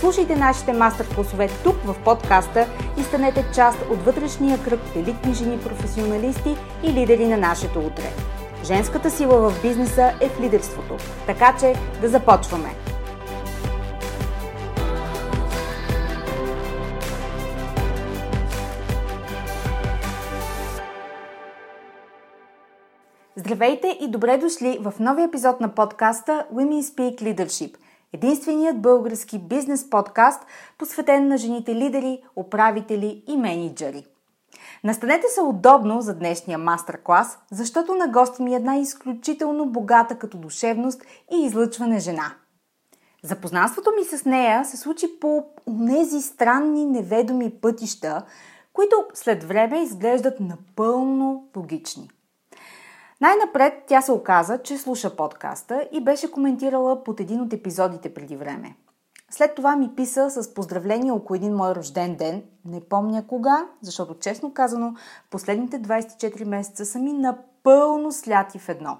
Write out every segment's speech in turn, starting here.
Слушайте нашите мастер-класове тук в подкаста и станете част от вътрешния кръг елитни жени професионалисти и лидери на нашето утре. Женската сила в бизнеса е в лидерството. Така че да започваме! Здравейте и добре дошли в нови епизод на подкаста Women Speak Leadership – единственият български бизнес подкаст, посветен на жените лидери, управители и менеджери. Настанете се удобно за днешния мастер-клас, защото на гости ми е една изключително богата като душевност и излъчване жена. Запознанството ми с нея се случи по тези странни неведоми пътища, които след време изглеждат напълно логични. Най-напред тя се оказа, че слуша подкаста и беше коментирала под един от епизодите преди време. След това ми писа с поздравление около един мой рожден ден. Не помня кога, защото честно казано, последните 24 месеца са ми напълно сляти в едно.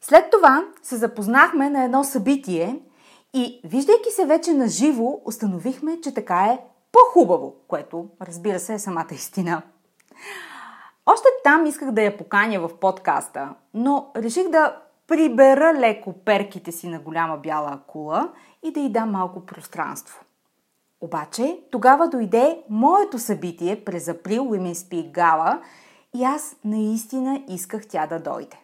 След това се запознахме на едно събитие и, виждайки се вече на живо, установихме, че така е по-хубаво, което, разбира се, е самата истина. Още там исках да я поканя в подкаста, но реших да прибера леко перките си на голяма бяла акула и да й дам малко пространство. Обаче тогава дойде моето събитие през април Women's Speak Gala и аз наистина исках тя да дойде.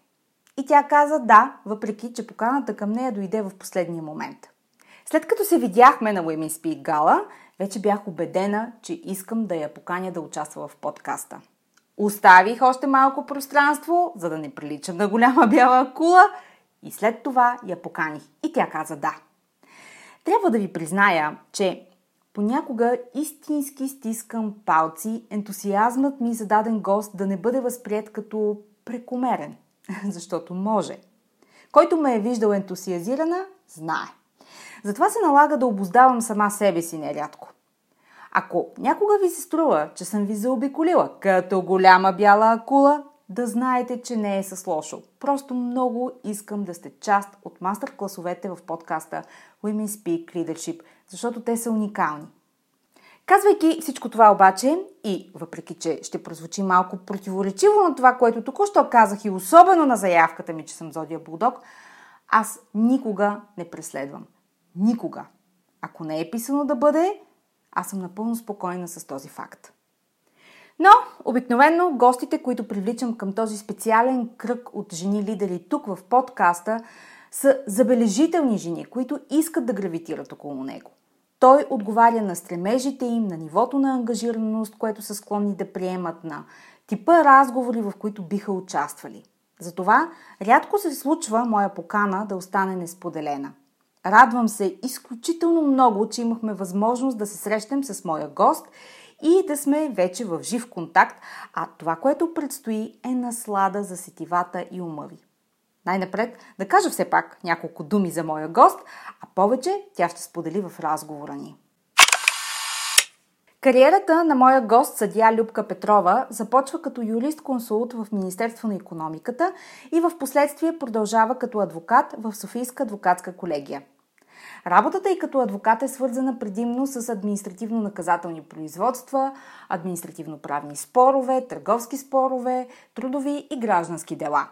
И тя каза да, въпреки че поканата към нея дойде в последния момент. След като се видяхме на Women's Speak Gala, вече бях убедена, че искам да я поканя да участва в подкаста – Оставих още малко пространство, за да не приличам на голяма бяла кула и след това я поканих и тя каза да. Трябва да ви призная, че понякога истински стискам палци ентусиазмът ми за даден гост да не бъде възприят като прекомерен, защото може. Който ме е виждал ентусиазирана, знае. Затова се налага да обоздавам сама себе си нерядко. Ако някога ви се струва, че съм ви заобиколила като голяма бяла акула, да знаете, че не е с лошо. Просто много искам да сте част от мастер-класовете в подкаста Women Speak Leadership, защото те са уникални. Казвайки всичко това обаче, и въпреки, че ще прозвучи малко противоречиво на това, което току-що казах и особено на заявката ми, че съм Зодия Булдог, аз никога не преследвам. Никога. Ако не е писано да бъде, аз съм напълно спокойна с този факт. Но, обикновено, гостите, които привличам към този специален кръг от жени лидери тук в подкаста, са забележителни жени, които искат да гравитират около него. Той отговаря на стремежите им, на нивото на ангажираност, което са склонни да приемат, на типа разговори, в които биха участвали. Затова рядко се случва моя покана да остане несподелена – Радвам се изключително много, че имахме възможност да се срещнем с моя гост и да сме вече в жив контакт, а това, което предстои е наслада за сетивата и ума ви. Най-напред да кажа все пак няколко думи за моя гост, а повече тя ще сподели в разговора ни. Кариерата на моя гост, съдия Любка Петрова, започва като юрист-консулт в Министерство на економиката и в последствие продължава като адвокат в Софийска адвокатска колегия – Работата и като адвокат е свързана предимно с административно-наказателни производства, административно-правни спорове, търговски спорове, трудови и граждански дела.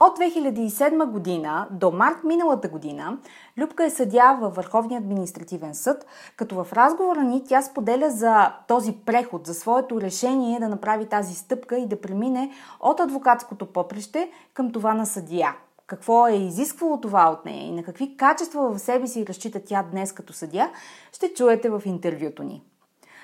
От 2007 година до март миналата година Любка е съдя във Върховния административен съд, като в разговора ни тя споделя за този преход, за своето решение да направи тази стъпка и да премине от адвокатското поприще към това на съдия. Какво е изисквало това от нея и на какви качества в себе си разчита тя днес като съдя, ще чуете в интервюто ни.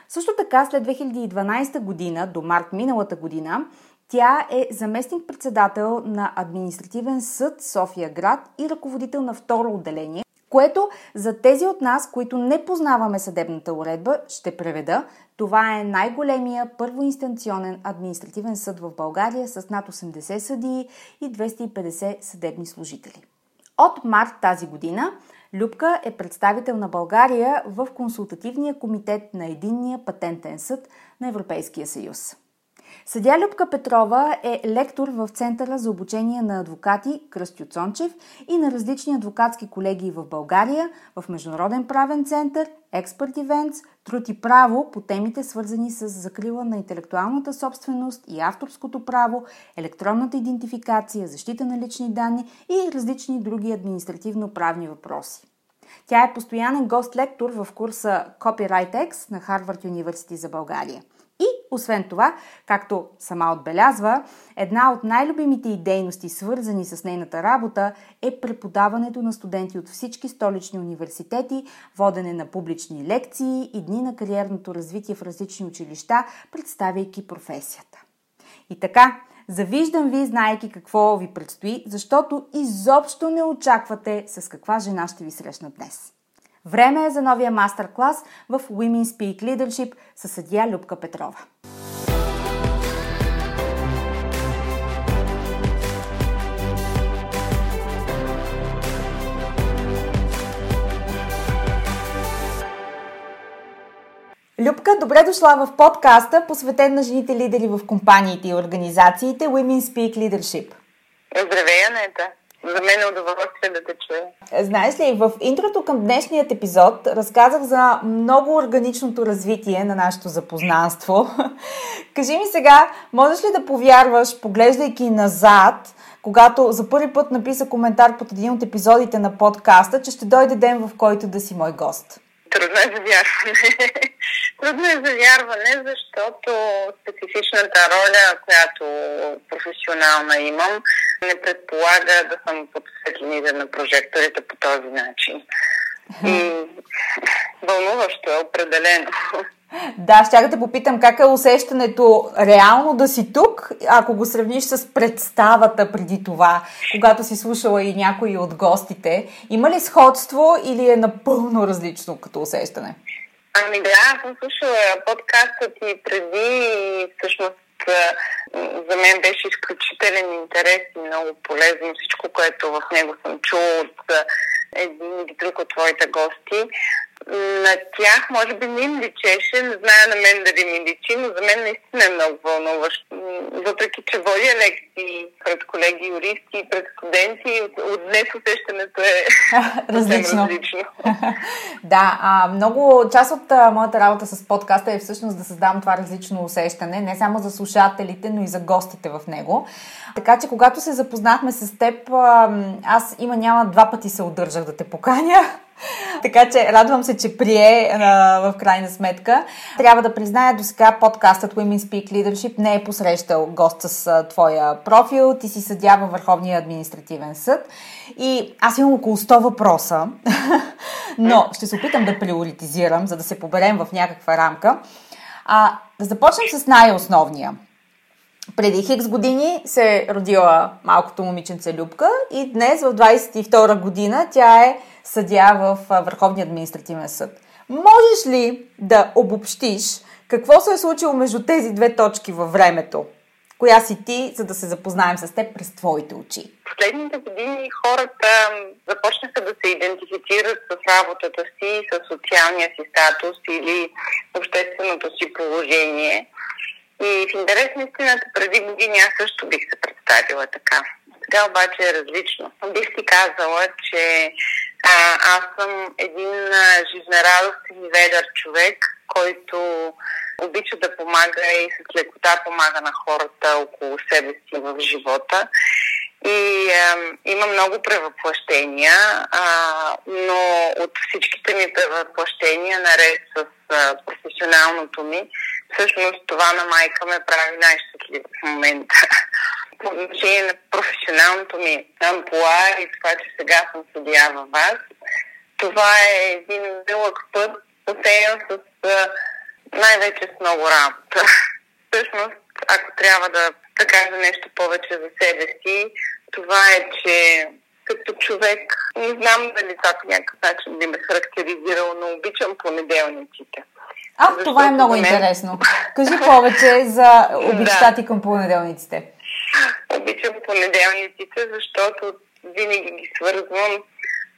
Също така, след 2012 година до март миналата година, тя е заместник-председател на Административен съд София град и ръководител на второ отделение, което за тези от нас, които не познаваме съдебната уредба, ще преведа. Това е най-големия първоинстанционен административен съд в България с над 80 съдии и 250 съдебни служители. От март тази година Любка е представител на България в консултативния комитет на Единния патентен съд на Европейския съюз. Съдя Любка Петрова е лектор в Центъра за обучение на адвокати Кръстю Цончев и на различни адвокатски колегии в България, в Международен правен център, Експерт Ивентс, Труд и право по темите свързани с закрила на интелектуалната собственост и авторското право, електронната идентификация, защита на лични данни и различни други административно-правни въпроси. Тя е постоянен гост-лектор в курса Copyright на Харвард Университи за България – освен това, както сама отбелязва, една от най-любимите и дейности, свързани с нейната работа, е преподаването на студенти от всички столични университети, водене на публични лекции и дни на кариерното развитие в различни училища, представяйки професията. И така, завиждам ви, знайки какво ви предстои, защото изобщо не очаквате с каква жена ще ви срещна днес. Време е за новия мастер-клас в Women Speak Leadership със съдия Любка Петрова. Любка, добре дошла в подкаста, посветен на жените лидери в компаниите и организациите Women Speak Leadership. Здравей, Анета! За мен е удоволствие да те чуя. Знаеш ли, в интрото към днешният епизод разказах за много органичното развитие на нашето запознанство. Кажи ми сега, можеш ли да повярваш, поглеждайки назад, когато за първи път написа коментар под един от епизодите на подкаста, че ще дойде ден, в който да си мой гост? Трудно е за вярване. Трудно е за вярване, защото специфичната роля, която професионална имам, не предполага да съм под светлините на прожекторите по този начин. И вълнуващо е определено. Да, ще да те попитам как е усещането реално да си тук, ако го сравниш с представата преди това, когато си слушала и някои от гостите. Има ли сходство или е напълно различно като усещане? Ами да, аз съм слушала подкастът и преди и всъщност за мен беше изключителен интерес и много полезно всичко, което в него съм чула от един или друг от твоите гости на тях може би не им личеше, не зная на мен дали ми личи, но за мен наистина е много вълнуващо. Въпреки, че водя лекции пред колеги юристи пред студенти, от, днес усещането е различно. различно. да, а, много част от а, моята работа с подкаста е всъщност да създам това различно усещане, не само за слушателите, но и за гостите в него. Така че, когато се запознахме с теб, аз има няма два пъти се удържах да те поканя. Така че радвам се, че прие а, в крайна сметка. Трябва да призная, до сега подкастът Women Speak Leadership не е посрещал гост с а, твоя профил. Ти си съдя във Върховния административен съд. И аз имам около 100 въпроса, но ще се опитам да приоритизирам, за да се поберем в някаква рамка. А, да започнем с най-основния. Преди хикс години се е родила малкото момиченце Любка и днес в 22 година тя е съдя в Върховния административен съд. Можеш ли да обобщиш какво се е случило между тези две точки във времето? Коя си ти, за да се запознаем с теб през твоите очи? Последните години хората започнаха да се идентифицират с работата си, с социалния си статус или общественото си положение. И в интерес на истината, преди години аз също бих се представила така. Сега обаче е различно. Бих си казала, че а, аз съм един жизнерадостен и ведър човек, който обича да помага и с лекота помага на хората около себе си в живота. И а, има много превъплъщения, а, но от всичките ми превъплъщения, наред с а, професионалното ми, всъщност това на майка ме прави най-щастлива в момента. По отношение на професионалното ми амплуа и това, че сега съм съдия във вас, това е един дълъг път, посеян с най-вече с много работа. Всъщност, ако трябва да, да кажа нещо повече за себе си, това е, че като човек, не знам дали това по някакъв начин би ме характеризирал, но обичам понеделниците. А, Защото това е много мен... интересно. Кажи повече за обичта ти към понеделниците. Обичам понеделниците, защото винаги ги свързвам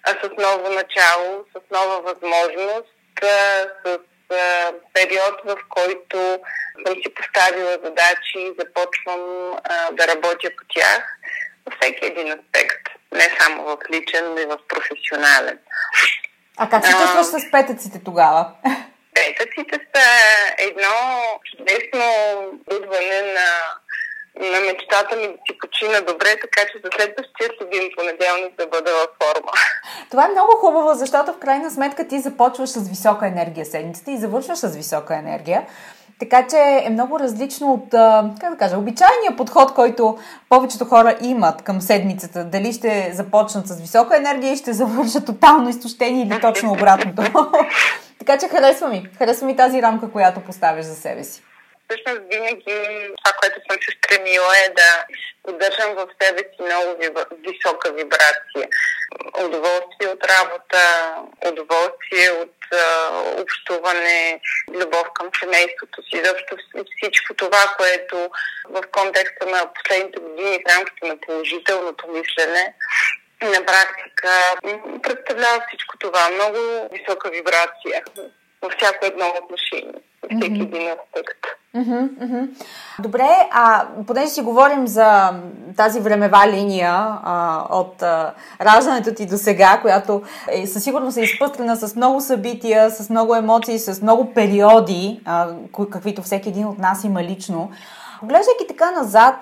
с ново начало, с нова възможност, с период, в който съм си поставила задачи и започвам да работя по тях във всеки един аспект. Не само в личен, но и в професионален. А как се чувстваш с петъците тогава? Петъците са едно чудесно будване на на мечтата ми да си почина добре, така че за следващия любим понеделник да бъда във форма. Това е много хубаво, защото в крайна сметка ти започваш с висока енергия седмицата и завършваш с висока енергия. Така че е много различно от, как да кажа, обичайния подход, който повечето хора имат към седмицата. Дали ще започнат с висока енергия и ще завършат тотално изтощени или точно обратното. така че харесва ми. Харесва ми тази рамка, която поставяш за себе си всъщност винаги това, което съм се стремила е да поддържам в себе си много висока вибрация. Удоволствие от работа, удоволствие от а, общуване, любов към семейството си, защото всичко това, което в контекста на последните години в рамките на положителното мислене, на практика представлява всичко това. Много висока вибрация във всяко едно отношение, във всеки mm-hmm. един аспект. Добре, а понеже си говорим за тази времева линия а, от а, раждането ти до сега, която е, със сигурност е изпъстрена с много събития, с много емоции, с много периоди, а, каквито всеки един от нас има лично. Глеждайки така назад,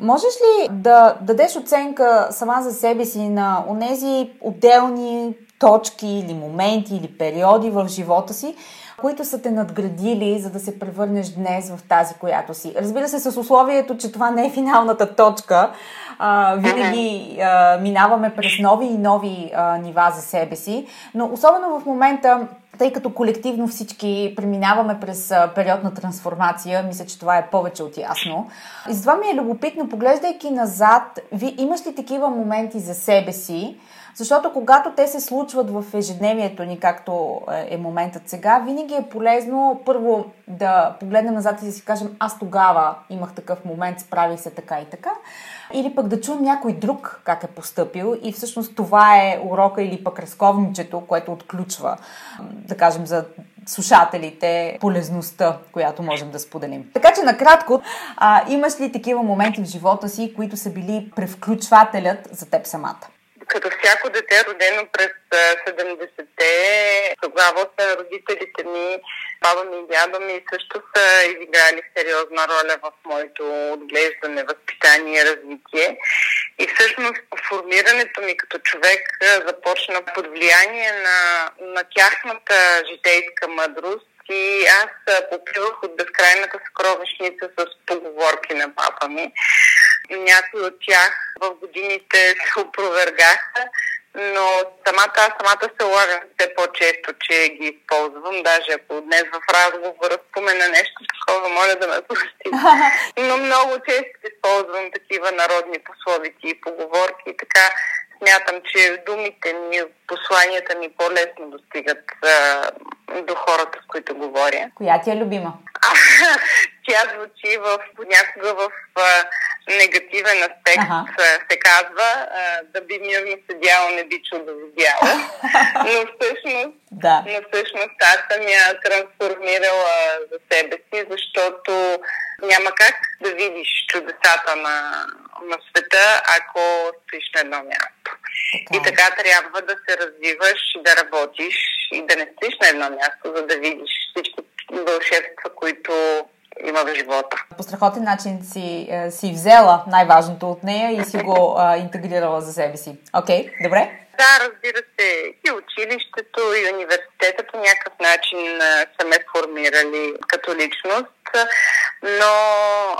Можеш ли да дадеш оценка сама за себе си на онези отделни точки или моменти или периоди в живота си, които са те надградили, за да се превърнеш днес в тази, която си. Разбира се, с условието, че това не е финалната точка. А, винаги а, минаваме през нови и нови а, нива за себе си, но особено в момента тъй като колективно всички преминаваме през период на трансформация, мисля, че това е повече от ясно. И затова ми е любопитно, поглеждайки назад, ви имаш ли такива моменти за себе си, защото когато те се случват в ежедневието ни, както е, е моментът сега, винаги е полезно първо да погледнем назад и да си кажем аз тогава имах такъв момент, справих се така и така. Или пък да чуем някой друг как е поступил и всъщност това е урока или пък разковничето, което отключва, да кажем, за слушателите полезността, която можем да споделим. Така че накратко, а, имаш ли такива моменти в живота си, които са били превключвателят за теб самата? Като всяко дете, родено през 70-те, тогава са родителите ми, баба ми и дядо ми също са изиграли сериозна роля в моето отглеждане, възпитание, развитие. И всъщност формирането ми като човек започна под влияние на, на тяхната житейска мъдрост и аз попивах от безкрайната съкровищница с поговорки на папа ми. Някои от тях в годините се опровергаха, но самата аз самата се лагам все по-често, че ги използвам. Даже ако днес в разговора спомена нещо такова, моля да ме прости. Но много често използвам такива народни пословици и поговорки и така смятам, че думите ми, посланията ми по-лесно достигат а, до хората, с които говоря. Коя ти е любима? Тя звучи в, понякога в а, негативен аспект, ага. се казва, а, да би мирно седяло, не би чудо видяло. Но всъщност, да. но всъщност аз съм я трансформирала за себе си, защото няма как да видиш чудесата на, на света, ако стоиш на едно място. Така. И така трябва да се развиваш, да работиш и да не стоиш на едно място, за да видиш всички вълшебства, които има в живота. По страхотен начин си, е, си взела най-важното от нея и си го а, интегрирала за себе си. Окей, okay, добре. Да, разбира се, и училището, и университета по някакъв начин са ме формирали като личност, но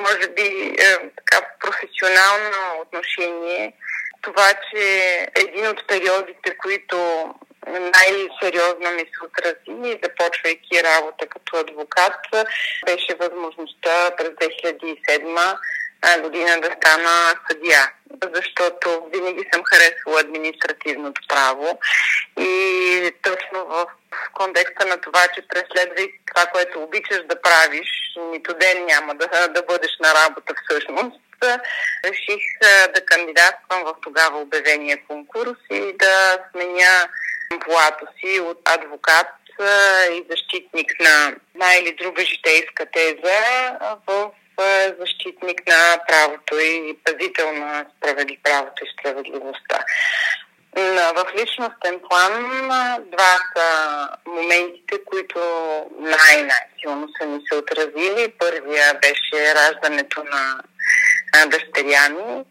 може би е, така професионално отношение това, че един от периодите, които най-сериозно ми се отрази, започвайки работа като адвокат, беше възможността през 2007 година да стана съдия, защото винаги съм харесвала административното право. И точно в контекста на това, че преследвай това, което обичаш да правиш, нито ден няма да, да бъдеш на работа всъщност, реших да кандидатствам в тогава обявения конкурс и да сменя плато си от адвокат и защитник на една или друга житейска теза в защитник на правото и пазител на справедли, правото и справедливостта. В личностен план два са моментите, които най-най-силно са ми се отразили. Първия беше раждането на дъщеря ми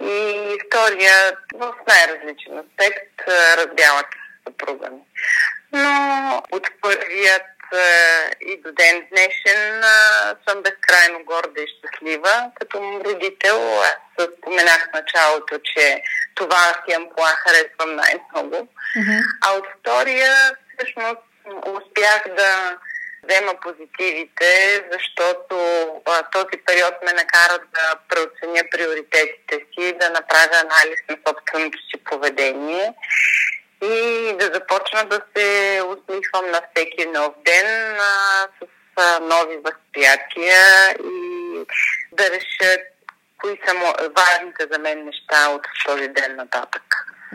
и втория в най-различен аспект разбялата съпруга ми. Но от първият и до ден днешен съм безкрайно горда и щастлива. Като родител, аз споменах в началото, че това си ампула харесвам най-много. Mm-hmm. А от втория, всъщност, успях да взема позитивите, защото а, този период ме накара да преоценя приоритетите си, да направя анализ на собственото си поведение и да започна да се усмихвам на всеки нов ден а, с а, нови възприятия и да реша кои са важните за мен неща от този ден нататък.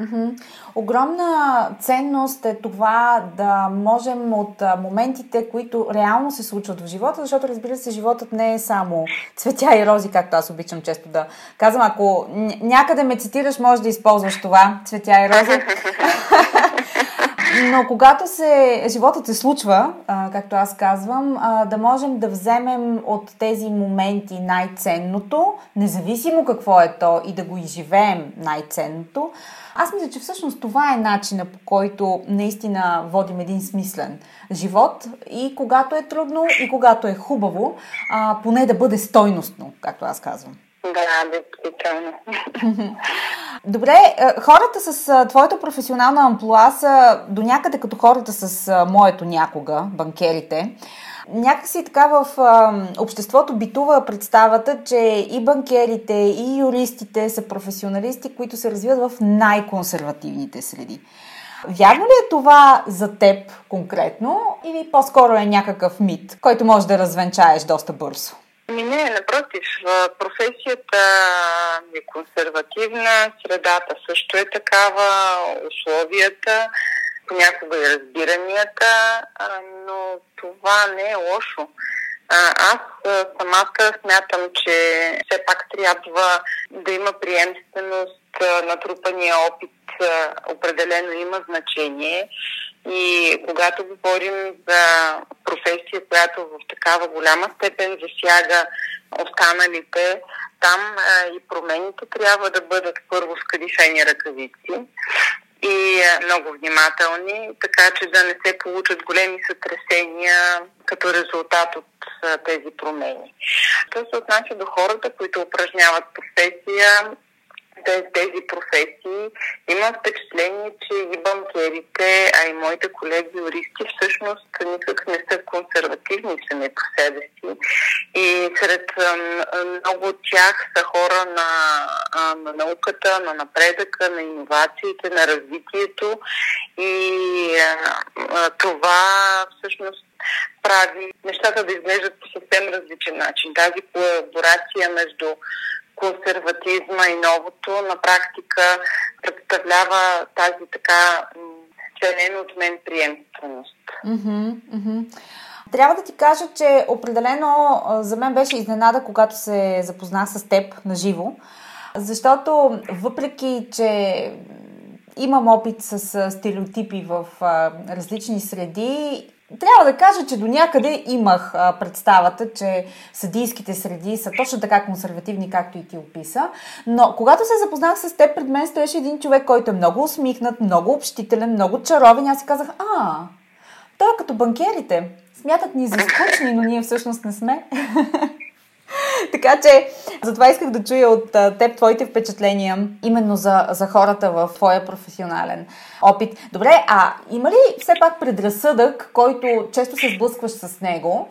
Mm-hmm. Огромна ценност е това да можем от моментите, които реално се случват в живота, защото разбира се, животът не е само цветя и рози, както аз обичам често да казвам. Ако някъде ме цитираш, може да използваш това, цветя и рози. Но когато се, животът се случва, както аз казвам, да можем да вземем от тези моменти най-ценното, независимо какво е то и да го изживеем най-ценното, аз мисля, че всъщност това е начина по който наистина водим един смислен живот и когато е трудно, и когато е хубаво, а, поне да бъде стойностно, както аз казвам. Да, действително. Добре, е, хората с твоята професионална амплуа са до някъде като хората с моето някога, банкерите. Някакси така в обществото битува представата, че и банкерите, и юристите са професионалисти, които се развиват в най-консервативните среди. Вярно ли е това за теб конкретно или по-скоро е някакъв мит, който може да развенчаеш доста бързо? Ми не, напротив, професията е консервативна, средата също е такава, условията, понякога и разбиранията, но това не е лошо. Аз самата смятам, че все пак трябва да има приемственост, натрупания опит определено има значение и когато говорим за професия, която в такава голяма степен засяга останалите, там а, и промените трябва да бъдат първо с ръкавици и а, много внимателни, така че да не се получат големи сътресения като резултат от а, тези промени. То се отнася до хората, които упражняват професия, тези, тези професии, имам впечатление, че и банкерите, а и моите колеги юристи всъщност никак не са консервативни сами по себе си. И сред много от тях са хора на, на науката, на напредъка, на иновациите, на развитието. И това всъщност прави нещата да изглеждат по съвсем различен начин. Тази колаборация между консерватизма и новото на практика представлява тази така ценена от мен приемственост. Mm-hmm, mm-hmm. Трябва да ти кажа, че определено за мен беше изненада, когато се запознах с теб на живо, защото въпреки, че имам опит с стереотипи в различни среди, трябва да кажа, че до някъде имах представата, че съдийските среди са точно така консервативни, както и ти описа. Но когато се запознах с теб, пред мен стоеше един човек, който е много усмихнат, много общителен, много чаровен. Аз си казах, а, той е като банкерите. Смятат ни за скучни, но ние всъщност не сме. така че, затова исках да чуя от теб твоите впечатления именно за, за хората в твоя професионален опит. Добре, а има ли все пак предразсъдък, който често се сблъскваш с него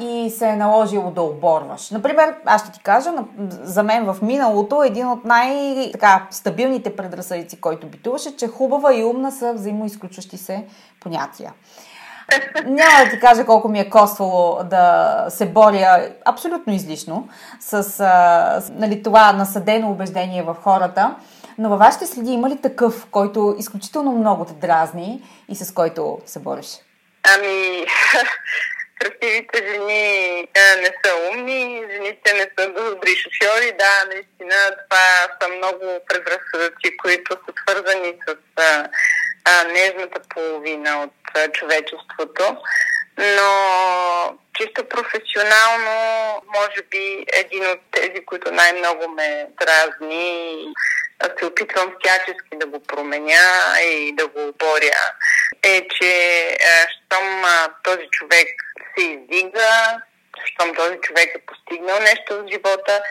и се е наложило да оборваш? Например, аз ще ти кажа, за мен в миналото един от най-стабилните предразсъдици, който битуваше, че хубава и умна са взаимоизключващи се понятия. Няма да ти кажа колко ми е коствало да се боря абсолютно излишно с, а, с нали, това насъдено убеждение в хората. Но във вашите следи има ли такъв, който изключително много те дразни и с който се бориш? Ами, красивите жени а, не са умни, жените не са добри шофьори. Да, наистина това са много предразсъдъци, които са свързани с а, а, нежната половина от а, човечеството. Но чисто професионално, може би един от тези, които най-много ме дразни, се опитвам всячески да го променя и да го боря, е, че щом този човек се издига, щом този човек е постигнал нещо в живота,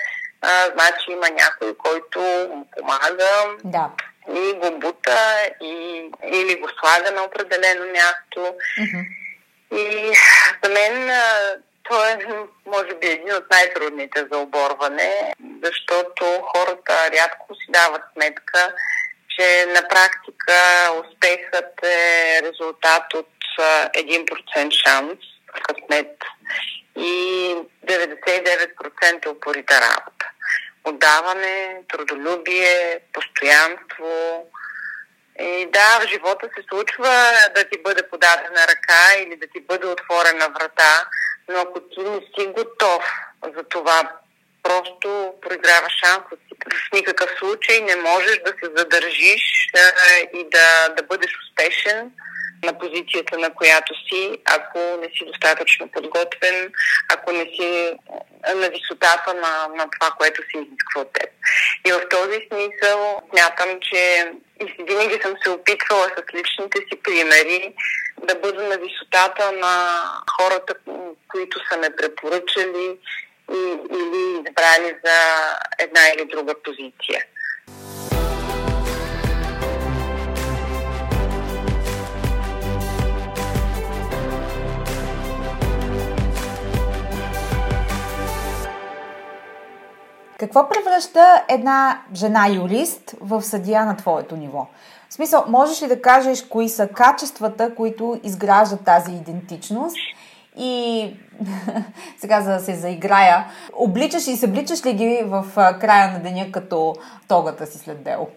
а, значи има някой, който му помага, да и го бута и, или го слага на определено място. Mm-hmm. И за мен той е, може би, един от най-трудните за оборване, защото хората рядко си дават сметка, че на практика успехът е резултат от 1% шанс, късмет и 99% упорита работа отдаване, трудолюбие, постоянство. И да, в живота се случва да ти бъде подадена ръка или да ти бъде отворена врата, но ако ти не си готов за това, просто проиграваш шанса си. В никакъв случай не можеш да се задържиш и да, да бъдеш успешен на позицията, на която си, ако не си достатъчно подготвен, ако не си на висотата на, на това, което се изисква от теб. И в този смисъл смятам, че и винаги съм се опитвала с личните си примери да бъда на висотата на хората, които са ме препоръчали или избрали за една или друга позиция. Какво превръща една жена юрист в съдия на твоето ниво? В смисъл, можеш ли да кажеш кои са качествата, които изграждат тази идентичност? И сега за да се заиграя, обличаш и събличаш ли ги в края на деня като тогата си след дело?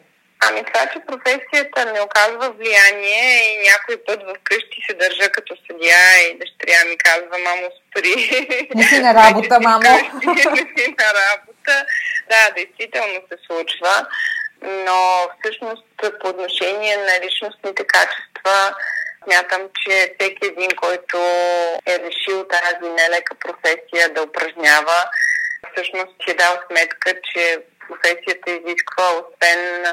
Ами това, че професията не оказва влияние и някой път в къщи се държа като съдия и дъщеря ми казва, мамо, спри. Не си на работа, мамо. не си на работа. Да, действително се случва, но всъщност по отношение на личностните качества Смятам, че всеки един, който е решил тази нелека професия да упражнява, всъщност си е дал сметка, че професията изисква освен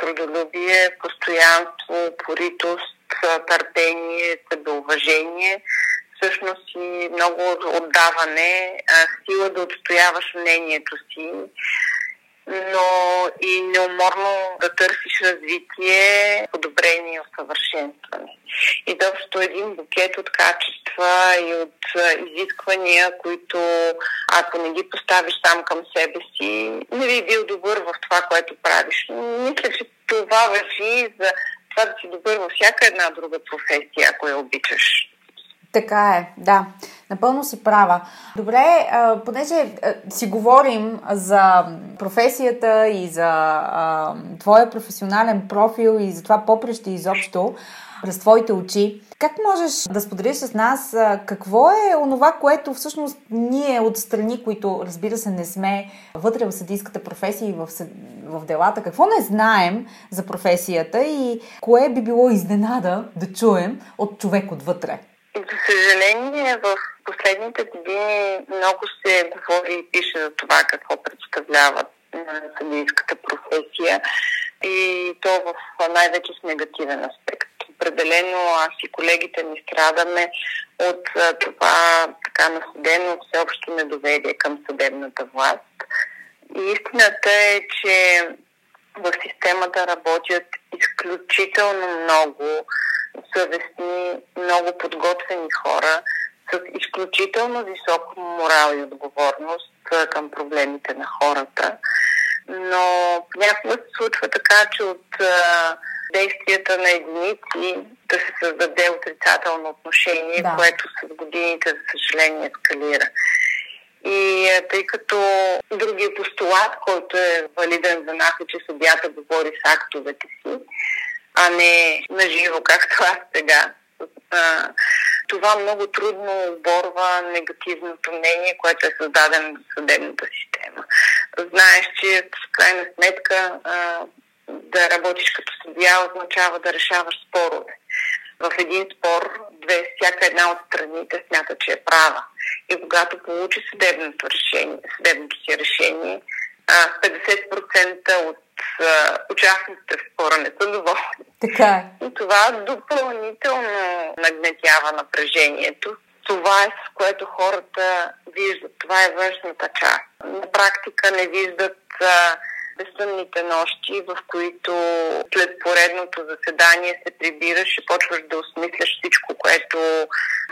трудолюбие, постоянство, поритост, търпение, себеуважение, всъщност и много отдаване, сила да отстояваш мнението си, но и неуморно да търсиш развитие, подобрение и усъвършенстване. И заобщо един букет от качества и от изисквания, които ако не ги поставиш сам към себе си, не би бил добър в това, което правиш. Мисля, че това въжи за това да си добър във всяка една друга професия, ако я обичаш. Така е, да. Напълно си права. Добре, понеже си говорим за професията и за твоя професионален профил и за това попреще изобщо през твоите очи, как можеш да споделиш с нас какво е онова, което всъщност ние от страни, които разбира се не сме вътре в съдийската професия и в, в делата, какво не знаем за професията и кое би било изненада да чуем от човек отвътре? За съжаление, в последните години много се говори и пише за това какво представляват съдийската професия и то в най-вече с негативен аспект. Определено аз и колегите ми страдаме от това така наследено всеобщо недоверие към съдебната власт. И истината е, че в системата работят изключително много съвестни, много подготвени хора с изключително висок морал и отговорност към проблемите на хората. Но понякога се случва така, че от а, действията на единици да се създаде отрицателно отношение, да. което с годините, за съжаление, ескалира. И тъй като другия постулат, който е валиден за нас, е, че съдята говори с актовете си, а не на живо, както аз сега. Това много трудно оборва негативното мнение, което е създадено в съдебната система. Знаеш, че в крайна сметка да работиш като съдия означава да решаваш спорове. В един спор две, всяка една от страните смята, че е права. И когато получи съдебното, решение, съдебното си решение, 50% от участниците в спора не са доволни. Така е. И това допълнително нагнетява напрежението. Това е с което хората виждат. Това е външната част. На практика не виждат безсънните нощи, в които след поредното заседание се прибираш и почваш да осмисляш всичко, което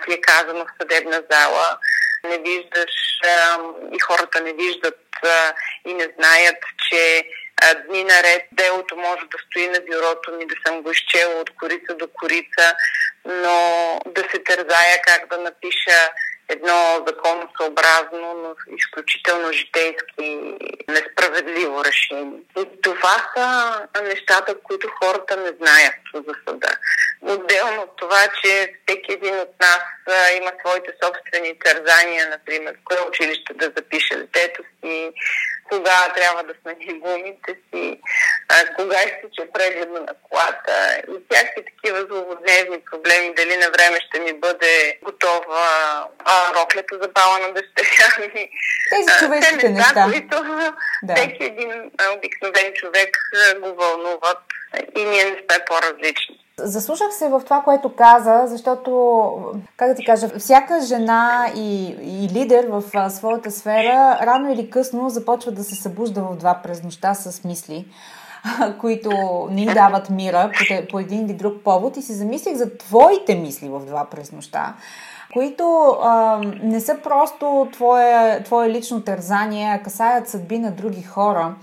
ти е казано в съдебна зала. Не виждаш а, и хората не виждат а, и не знаят, че а, дни наред делото може да стои на бюрото ми, да съм го изчела от корица до корица, но да се тързая как да напиша едно законосъобразно, но изключително житейски несправедливо решение. И това са нещата, които хората не знаят за съда. Отделно от това, че всеки един от нас има своите собствени тързания, например, в кое училище да запише детето си, кога трябва да смени гумите си, а, кога изтича прегледа на колата и всякакви такива злободневни проблеми, дали на време ще ми бъде готова а, роклята за бала на дъщеря ми. Тези човешките неща, които да. всеки един обикновен човек го вълнуват и ние не сме по-различни. Заслушах се в това, което каза, защото, как да ти кажа, всяка жена и, и лидер в а, своята сфера рано или късно започва да се събужда в два през нощта с мисли, които ни дават мира по, по един или друг повод и си замислих за твоите мисли в два през нощта които а, не са просто твое, твое лично тързание, а касаят съдби на други хора.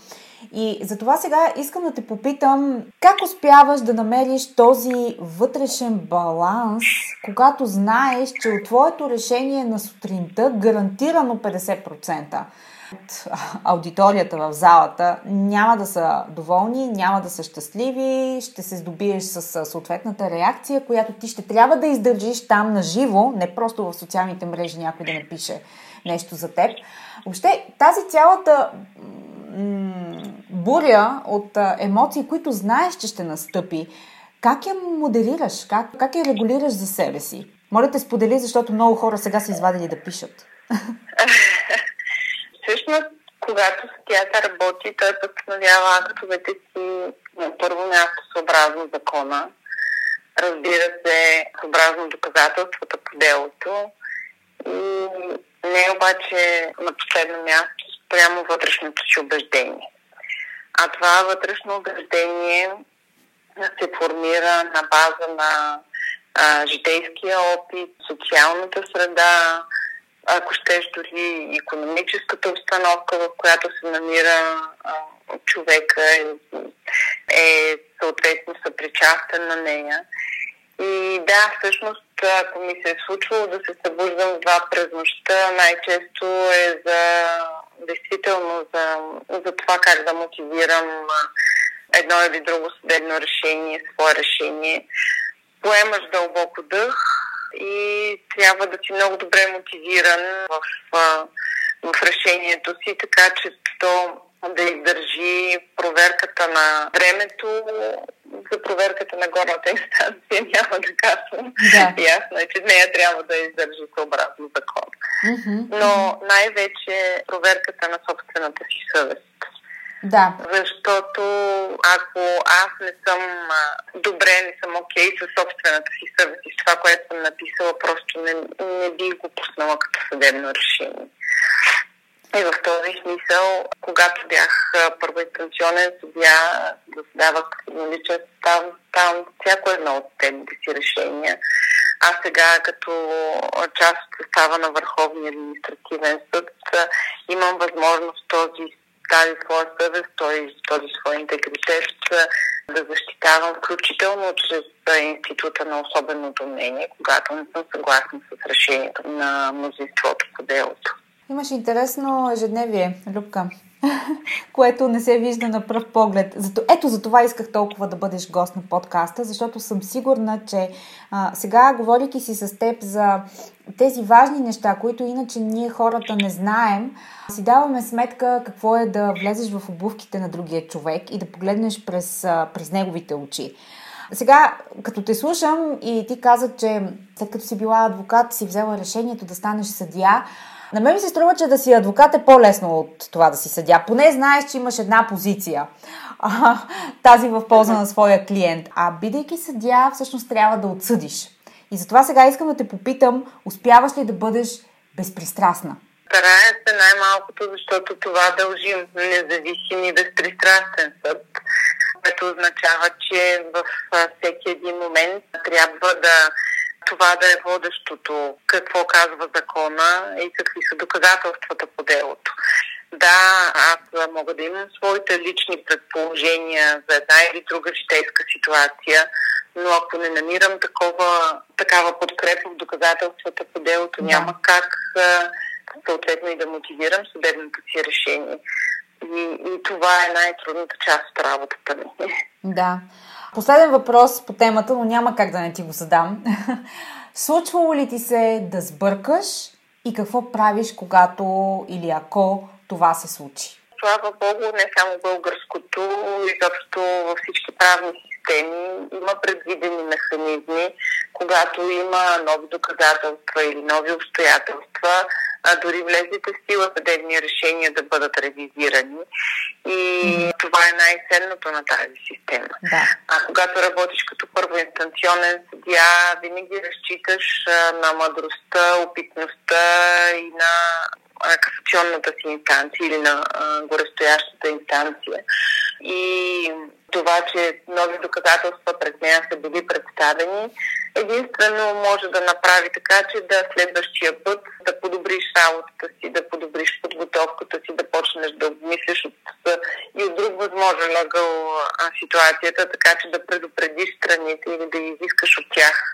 И затова сега искам да те попитам как успяваш да намериш този вътрешен баланс, когато знаеш, че от твоето решение на сутринта гарантирано 50% от аудиторията в залата няма да са доволни, няма да са щастливи, ще се здобиеш с съответната реакция, която ти ще трябва да издържиш там на живо, не просто в социалните мрежи някой да напише нещо за теб. Въобще тази цялата буря от емоции, които знаеш, че ще настъпи, как я моделираш? Как, как я регулираш за себе си? Моля те сподели, защото много хора сега са извадили да пишат. Всъщност, когато съдията работи, той постановява актовете си на първо място съобразно закона. Разбира се, съобразно доказателствата по делото. И не обаче на последно място спрямо вътрешното си убеждение. А това вътрешно убеждение се формира на база на а, житейския опит, социалната среда, ако щеш дори економическата обстановка, в която се намира а, човека е съответно съпричастен на нея. И да, всъщност, ако ми се е случвало да се събуждам два през нощта, най-често е за действително за, за това как да мотивирам едно или друго съдебно решение, свое решение. Поемаш дълбоко дъх и трябва да си много добре мотивиран в, в решението си, така че то да издържи проверката на времето. За проверката на горната инстанция няма да казвам. Да. Ясно е, че нея трябва да издържи съобразно закон. Mm-hmm. Но най-вече проверката на собствената си съвест. Да. Защото ако аз не съм добре, не съм окей okay с собствената си съвест и с това, което съм написала, просто не, не би го пуснала като съдебно решение. И в този смисъл, когато бях първоинстанционен съдия, заседавах на личен състав, там всяко едно от темите си решения. А сега, като част от състава на Върховния административен съд, имам възможност този тази своя съвест, този, този свой интегритет да защитавам, включително чрез института на особеното мнение, когато не съм съгласна с решението на мнозинството по делото. Имаш интересно ежедневие, Любка, което не се вижда на пръв поглед. Зато, ето за това исках толкова да бъдеш гост на подкаста, защото съм сигурна, че а, сега, говорики си с теб за тези важни неща, които иначе ние хората не знаем, си даваме сметка какво е да влезеш в обувките на другия човек и да погледнеш през, през неговите очи. Сега, като те слушам и ти каза, че след като си била адвокат, си взела решението да станеш съдия, на мен ми се струва, че да си адвокат е по-лесно от това да си съдя. Поне знаеш, че имаш една позиция. А, тази в полза на своя клиент. А бидейки съдя, всъщност трябва да отсъдиш. И затова сега искам да те попитам, успяваш ли да бъдеш безпристрастна? Старая се най-малкото, защото това дължим независим и безпристрастен съд, което означава, че в всеки един момент трябва да това да е водещото, какво казва закона и какви са доказателствата по делото. Да, аз мога да имам своите лични предположения за една или друга житейска ситуация, но ако не намирам такова, такава подкрепа в доказателствата по делото, няма как съответно и да мотивирам съдебното си решение. И, и това е най-трудната част от работата ми. Да. Последен въпрос по темата, но няма как да не ти го задам. Случвало ли ти се да сбъркаш и какво правиш, когато или ако това се случи? Слава Богу, не само българското, изобщо във всички правни системи има предвидени механизми, когато има нови доказателства или нови обстоятелства, а дори влезлите в сила съдебни решения да бъдат ревизирани. И mm-hmm. това е най-ценното на тази система. Да. А когато работиш като първоинстанционен съдия, винаги разчиташ на мъдростта, опитността и на касационната си инстанция или на а, горестоящата инстанция. И това, че нови доказателства пред нея са били представени, единствено може да направи така, че да следващия път да подобриш работата си, да подобриш подготовката си, да почнеш да обмислиш от, и от друг възможен ъгъл ситуацията, така че да предупредиш страните или да изискаш от тях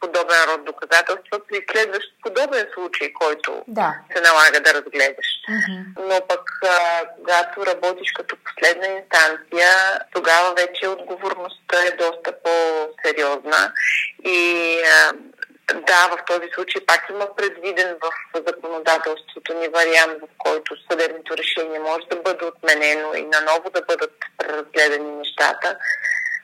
подобен род доказателства при следващ подобен случай, който да. се налага да разгледаш. Mm-hmm. Но пък, а, когато работиш като последна инстанция, тогава вече отговорността е доста по-сериозна и да, в този случай пак има предвиден в законодателството ни вариант, в който съдебното решение може да бъде отменено и наново да бъдат разгледани нещата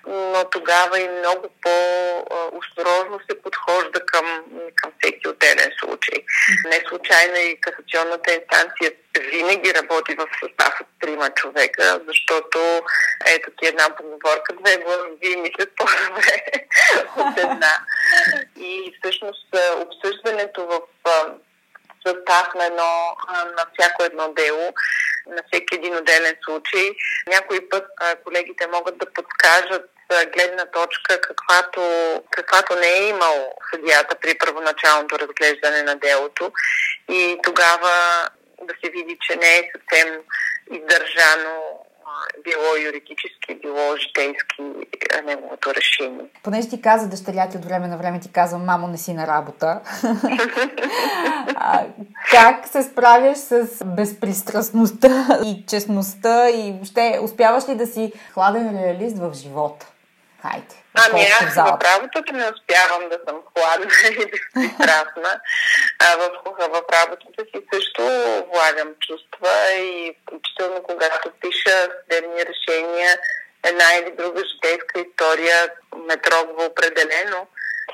но тогава и много по-осторожно се подхожда към, към всеки отделен случай. Не случайно и касационната инстанция винаги работи в състав от трима човека, защото ето ти една поговорка, две глави мислят по-добре от една. И всъщност обсъждането в състав на, едно, на всяко едно дело на всеки един отделен случай. Някой път колегите могат да подскажат гледна точка, каквато, каквато не е имал съдията при първоначалното разглеждане на делото и тогава да се види, че не е съвсем издържано било юридически, било житейски неговото решение. Понеже ти каза дъщеря ти от време на време ти казва, мамо, не си на работа. а, как се справяш с безпристрастността и честността и въобще успяваш ли да си хладен реалист в живота? Хайде. Ами аз в, работата не успявам да съм хладна и безпристрастна. А в, в работата си също влагам чувства и включително когато пиша съдебни решения, една или друга житейска история ме трогва определено.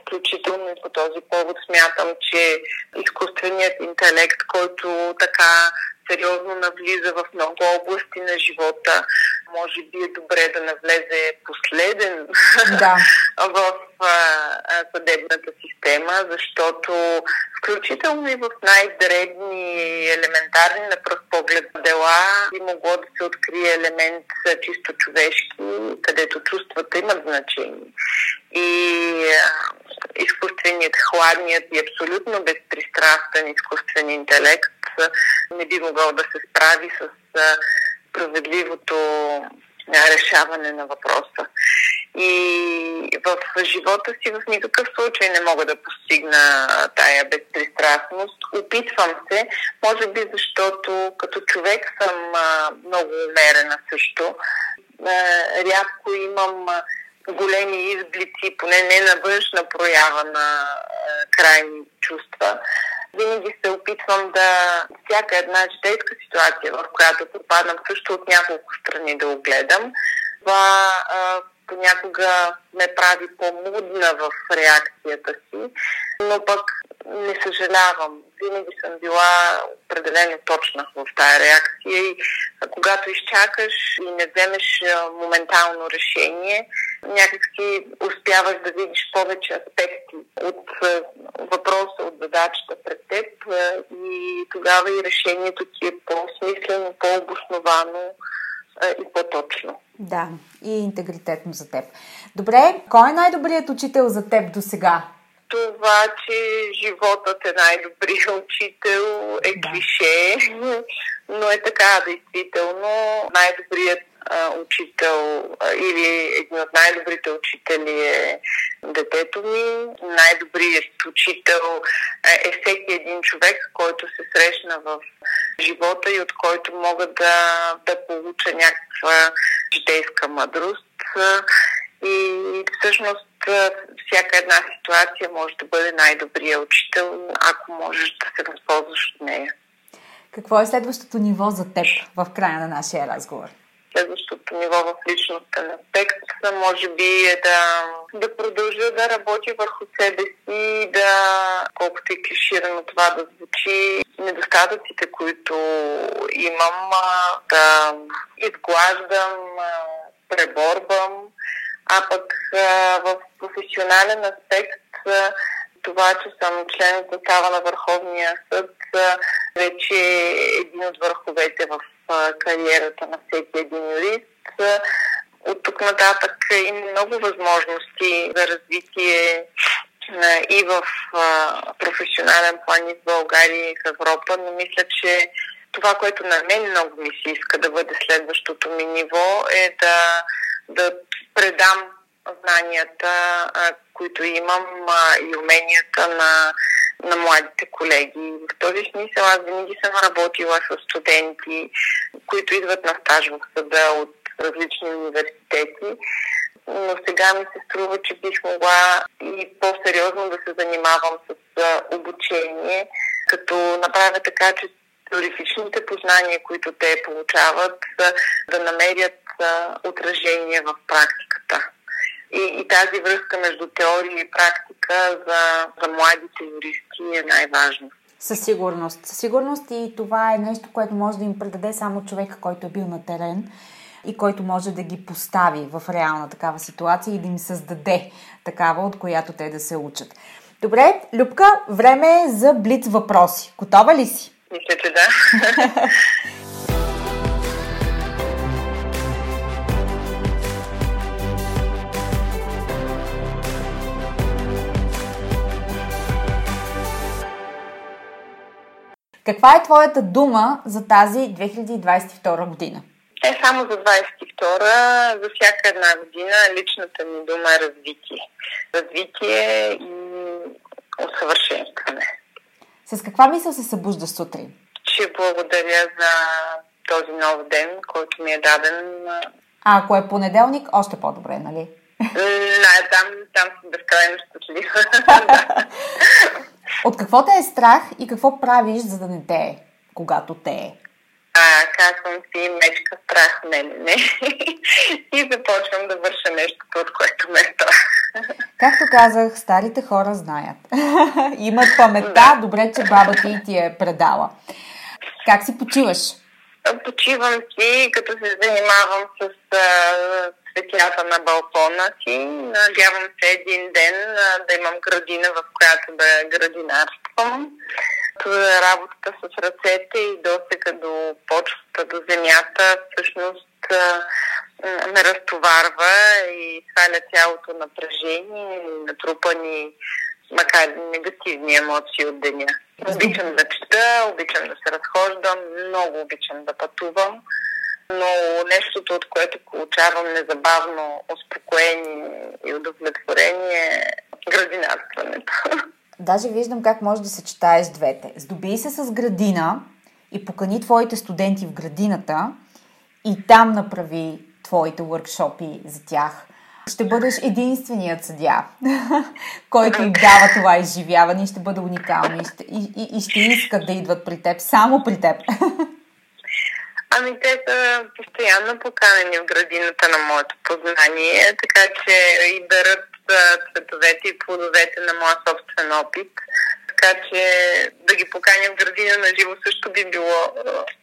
Включително и по този повод смятам, че изкуственият интелект, който така сериозно навлиза в много области на живота. Може би е добре да навлезе последен да. в а, съдебната система, защото включително и в най-дребни, елементарни на пръв поглед дела би могло да се открие елемент чисто човешки, където чувствата имат значение. И а, изкуственият, хладният и абсолютно безпристрастен изкуствен интелект не би могъл да се справи с справедливото решаване на въпроса. И в живота си в никакъв случай не мога да постигна тая безпристрастност. Опитвам се, може би защото като човек съм много умерена също. Рядко имам големи изблици, поне не на външна проява на крайни чувства винаги се опитвам да всяка една житейска ситуация, в която попадам също от няколко страни да огледам. Това а, понякога ме прави по-мудна в реакцията си, но пък не съжалявам. Винаги съм била определено точна в тази реакция и когато изчакаш и не вземеш моментално решение, някакси успяваш да видиш повече аспекти от въпроса, от задачата пред теб и тогава и решението ти е по-смислено, по-обосновано и по-точно. Да, и интегритетно за теб. Добре, кой е най-добрият учител за теб до сега? Това, че животът е най-добрият учител е клише, но е така, действително. Най-добрият а, учител а, или един от най-добрите учители е детето ми. Най-добрият учител е всеки един човек, който се срещна в живота и от който мога да, да получа някаква житейска мъдрост. И всъщност всяка една ситуация може да бъде най-добрия учител, ако можеш да се възползваш от нея. Какво е следващото ниво за теб в края на нашия разговор? Следващото ниво в личностен аспект може би е да, да продължа да работя върху себе си, да, колкото е клиширано това да звучи, недостатъците, които имам, да изглаждам, преборбам, а пък в професионален аспект това, че съм член в състава на Върховния съд, вече е един от върховете в кариерата на всеки един юрист. От тук нататък има много възможности за развитие и в професионален план и в България и в Европа, но мисля, че това, което на мен много ми се иска да бъде следващото ми ниво е да, да предам знанията, които имам и уменията на, на младите колеги. В този смисъл аз винаги съм работила с студенти, които идват на стаж в съда от различни университети но сега ми се струва, че бих могла и по-сериозно да се занимавам с обучение, като направя така, че теоретичните познания, които те получават, да намерят отражение в практиката. И, и тази връзка между теория и практика за, за младите юристи е най-важно. Със сигурност. Със сигурност и това е нещо, което може да им предаде само човека, който е бил на терен и който може да ги постави в реална такава ситуация и да им създаде такава, от която те да се учат. Добре, Любка, време е за блиц въпроси. Готова ли си? Мисля, че да. Каква е твоята дума за тази 2022 година? Е само за 22 за всяка една година личната ми дума е развитие. Развитие и усъвършенстване. С каква мисъл се събужда сутрин? Че благодаря за този нов ден, който ми е даден. А ако е понеделник, още по-добре, нали? Не, там, там съм безкрайно щастлива. От какво те е страх и какво правиш, за да не те е, когато те е? А, казвам си, мечка страх, не, не, не. и започвам да върша нещо, от което ме е страх. Както казах, старите хора знаят. Имат паметта, да. добре, че баба ти ти е предала. Как си почиваш? Почивам си, като се занимавам с светлята на балкона си. Надявам се един ден да имам градина, в която да градинарствам. Работата с ръцете и досека до почвата, до земята, всъщност ме разтоварва и сваля цялото напрежение и натрупани макар негативни емоции от деня. Обичам да чета, обичам да се разхождам, много обичам да пътувам но нещото, от което получавам незабавно успокоение и удовлетворение е градинарстването. Даже виждам как можеш да съчетаеш двете. Здоби се с градина и покани твоите студенти в градината и там направи твоите въркшопи за тях. Ще бъдеш единственият съдя, който им дава това изживяване и ще бъде ще, и, и, и ще искат да идват при теб, само при теб. Ами те са постоянно поканени в градината на моето познание, така че и берат цветовете и плодовете на моя собствен опит. Така че да ги поканя в градина на живо също би било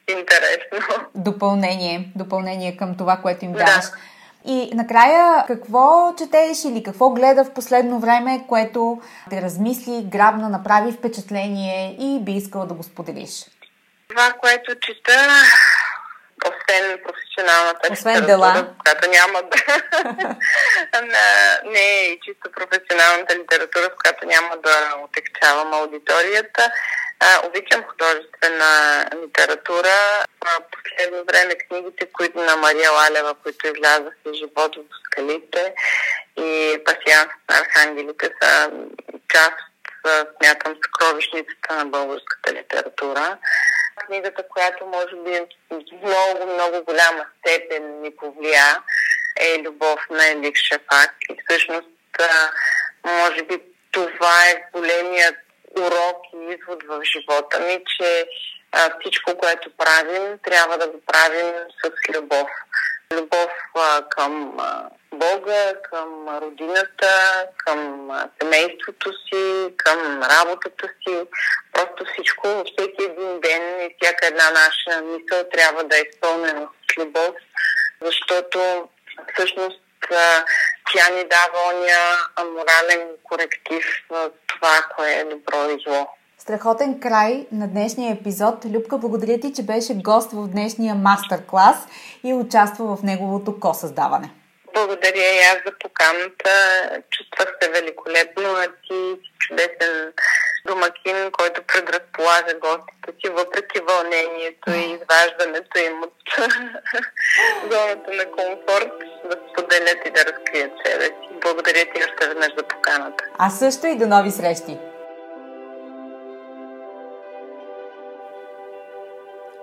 интересно. Допълнение, допълнение към това, което им даваш. Да. И накрая, какво четеш или какво гледа в последно време, което те размисли, грабна, направи впечатление и би искала да го споделиш? Това, което чета, освен професионалната освен дела. която няма да... не е чисто професионалната литература, с която няма да отекчавам аудиторията. А, обичам художествена литература. В последно време книгите, които на Мария Лалева, които излязаха живот в скалите и пасианс на архангелите са част, смятам, съкровищницата на българската литература книгата, която може би в много, много голяма степен ни повлия, е Любов на Елик Шафак. И всъщност, може би това е големият урок и извод в живота ми, че всичко, което правим, трябва да го правим с любов. Любов към Бога, към родината, към семейството си, към работата си. Просто всичко, всеки един ден и всяка една наша мисъл трябва да е изпълнена с любов, защото всъщност тя ни дава ония морален коректив на това, кое е добро и зло. Страхотен край на днешния епизод. Любка, благодаря ти, че беше гост в днешния мастер-клас и участва в неговото ко-създаване. Благодаря и аз за поканата. Чувствах се великолепно, а ти чудесен домакин, който предразполага гостите си, въпреки вълнението и изваждането им от зоната на комфорт, да споделят и да разкрият себе си. Благодаря ти още веднъж за поканата. А също и до нови срещи!